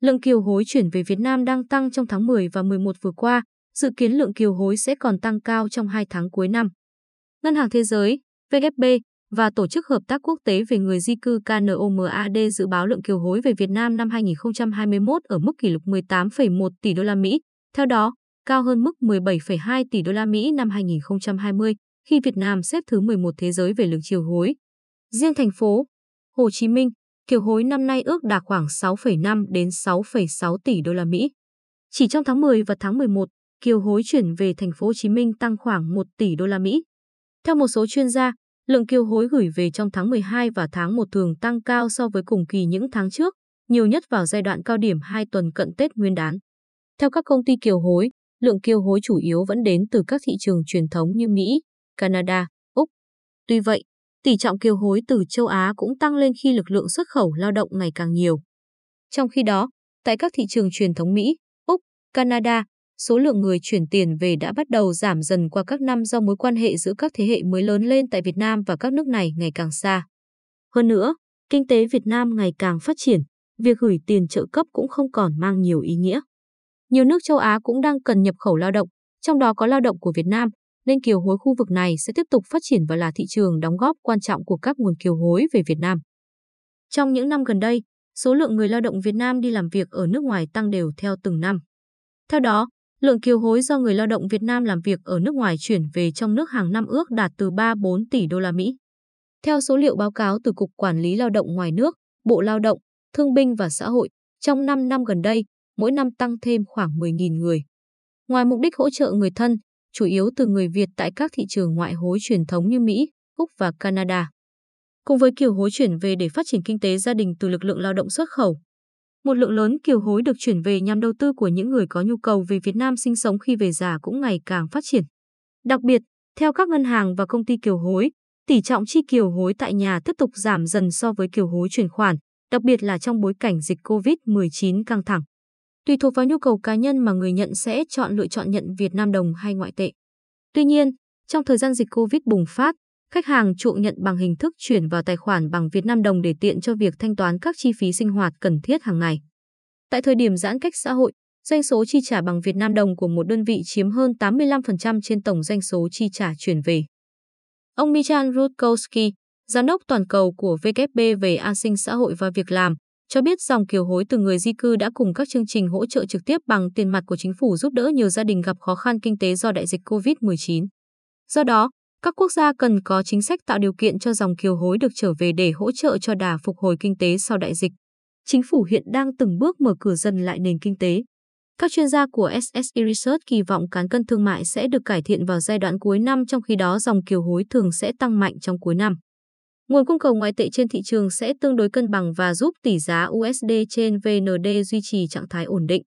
lượng kiều hối chuyển về Việt Nam đang tăng trong tháng 10 và 11 vừa qua, dự kiến lượng kiều hối sẽ còn tăng cao trong 2 tháng cuối năm. Ngân hàng Thế giới, (WB) và Tổ chức Hợp tác Quốc tế về người di cư KNOMAD dự báo lượng kiều hối về Việt Nam năm 2021 ở mức kỷ lục 18,1 tỷ đô la Mỹ. Theo đó, cao hơn mức 17,2 tỷ đô la Mỹ năm 2020 khi Việt Nam xếp thứ 11 thế giới về lượng kiều hối. Riêng thành phố Hồ Chí Minh, kiều hối năm nay ước đạt khoảng 6,5 đến 6,6 tỷ đô la Mỹ. Chỉ trong tháng 10 và tháng 11, kiều hối chuyển về thành phố Hồ Chí Minh tăng khoảng 1 tỷ đô la Mỹ. Theo một số chuyên gia, lượng kiều hối gửi về trong tháng 12 và tháng 1 thường tăng cao so với cùng kỳ những tháng trước, nhiều nhất vào giai đoạn cao điểm 2 tuần cận Tết Nguyên đán. Theo các công ty kiều hối, lượng kiều hối chủ yếu vẫn đến từ các thị trường truyền thống như Mỹ, Canada, Úc. Tuy vậy, tỷ trọng kiều hối từ châu Á cũng tăng lên khi lực lượng xuất khẩu lao động ngày càng nhiều. Trong khi đó, tại các thị trường truyền thống Mỹ, Úc, Canada, số lượng người chuyển tiền về đã bắt đầu giảm dần qua các năm do mối quan hệ giữa các thế hệ mới lớn lên tại Việt Nam và các nước này ngày càng xa. Hơn nữa, kinh tế Việt Nam ngày càng phát triển, việc gửi tiền trợ cấp cũng không còn mang nhiều ý nghĩa. Nhiều nước châu Á cũng đang cần nhập khẩu lao động, trong đó có lao động của Việt Nam, nên kiều hối khu vực này sẽ tiếp tục phát triển và là thị trường đóng góp quan trọng của các nguồn kiều hối về Việt Nam. Trong những năm gần đây, số lượng người lao động Việt Nam đi làm việc ở nước ngoài tăng đều theo từng năm. Theo đó, lượng kiều hối do người lao động Việt Nam làm việc ở nước ngoài chuyển về trong nước hàng năm ước đạt từ 3-4 tỷ đô la Mỹ. Theo số liệu báo cáo từ Cục Quản lý Lao động ngoài nước, Bộ Lao động, Thương binh và Xã hội, trong 5 năm gần đây, mỗi năm tăng thêm khoảng 10.000 người. Ngoài mục đích hỗ trợ người thân, chủ yếu từ người Việt tại các thị trường ngoại hối truyền thống như Mỹ, Úc và Canada. Cùng với kiều hối chuyển về để phát triển kinh tế gia đình từ lực lượng lao động xuất khẩu, một lượng lớn kiều hối được chuyển về nhằm đầu tư của những người có nhu cầu về Việt Nam sinh sống khi về già cũng ngày càng phát triển. Đặc biệt, theo các ngân hàng và công ty kiều hối, tỷ trọng chi kiều hối tại nhà tiếp tục giảm dần so với kiều hối chuyển khoản, đặc biệt là trong bối cảnh dịch COVID-19 căng thẳng. Tùy thuộc vào nhu cầu cá nhân mà người nhận sẽ chọn lựa chọn nhận Việt Nam đồng hay ngoại tệ. Tuy nhiên, trong thời gian dịch Covid bùng phát, khách hàng chuộng nhận bằng hình thức chuyển vào tài khoản bằng Việt Nam đồng để tiện cho việc thanh toán các chi phí sinh hoạt cần thiết hàng ngày. Tại thời điểm giãn cách xã hội, doanh số chi trả bằng Việt Nam đồng của một đơn vị chiếm hơn 85% trên tổng doanh số chi trả chuyển về. Ông Michan Rutkowski, giám đốc toàn cầu của WP về an sinh xã hội và việc làm, cho biết dòng kiều hối từ người di cư đã cùng các chương trình hỗ trợ trực tiếp bằng tiền mặt của chính phủ giúp đỡ nhiều gia đình gặp khó khăn kinh tế do đại dịch COVID-19. Do đó, các quốc gia cần có chính sách tạo điều kiện cho dòng kiều hối được trở về để hỗ trợ cho đà phục hồi kinh tế sau đại dịch. Chính phủ hiện đang từng bước mở cửa dần lại nền kinh tế. Các chuyên gia của SSE Research kỳ vọng cán cân thương mại sẽ được cải thiện vào giai đoạn cuối năm trong khi đó dòng kiều hối thường sẽ tăng mạnh trong cuối năm. Nguồn cung cầu ngoại tệ trên thị trường sẽ tương đối cân bằng và giúp tỷ giá USD trên VND duy trì trạng thái ổn định.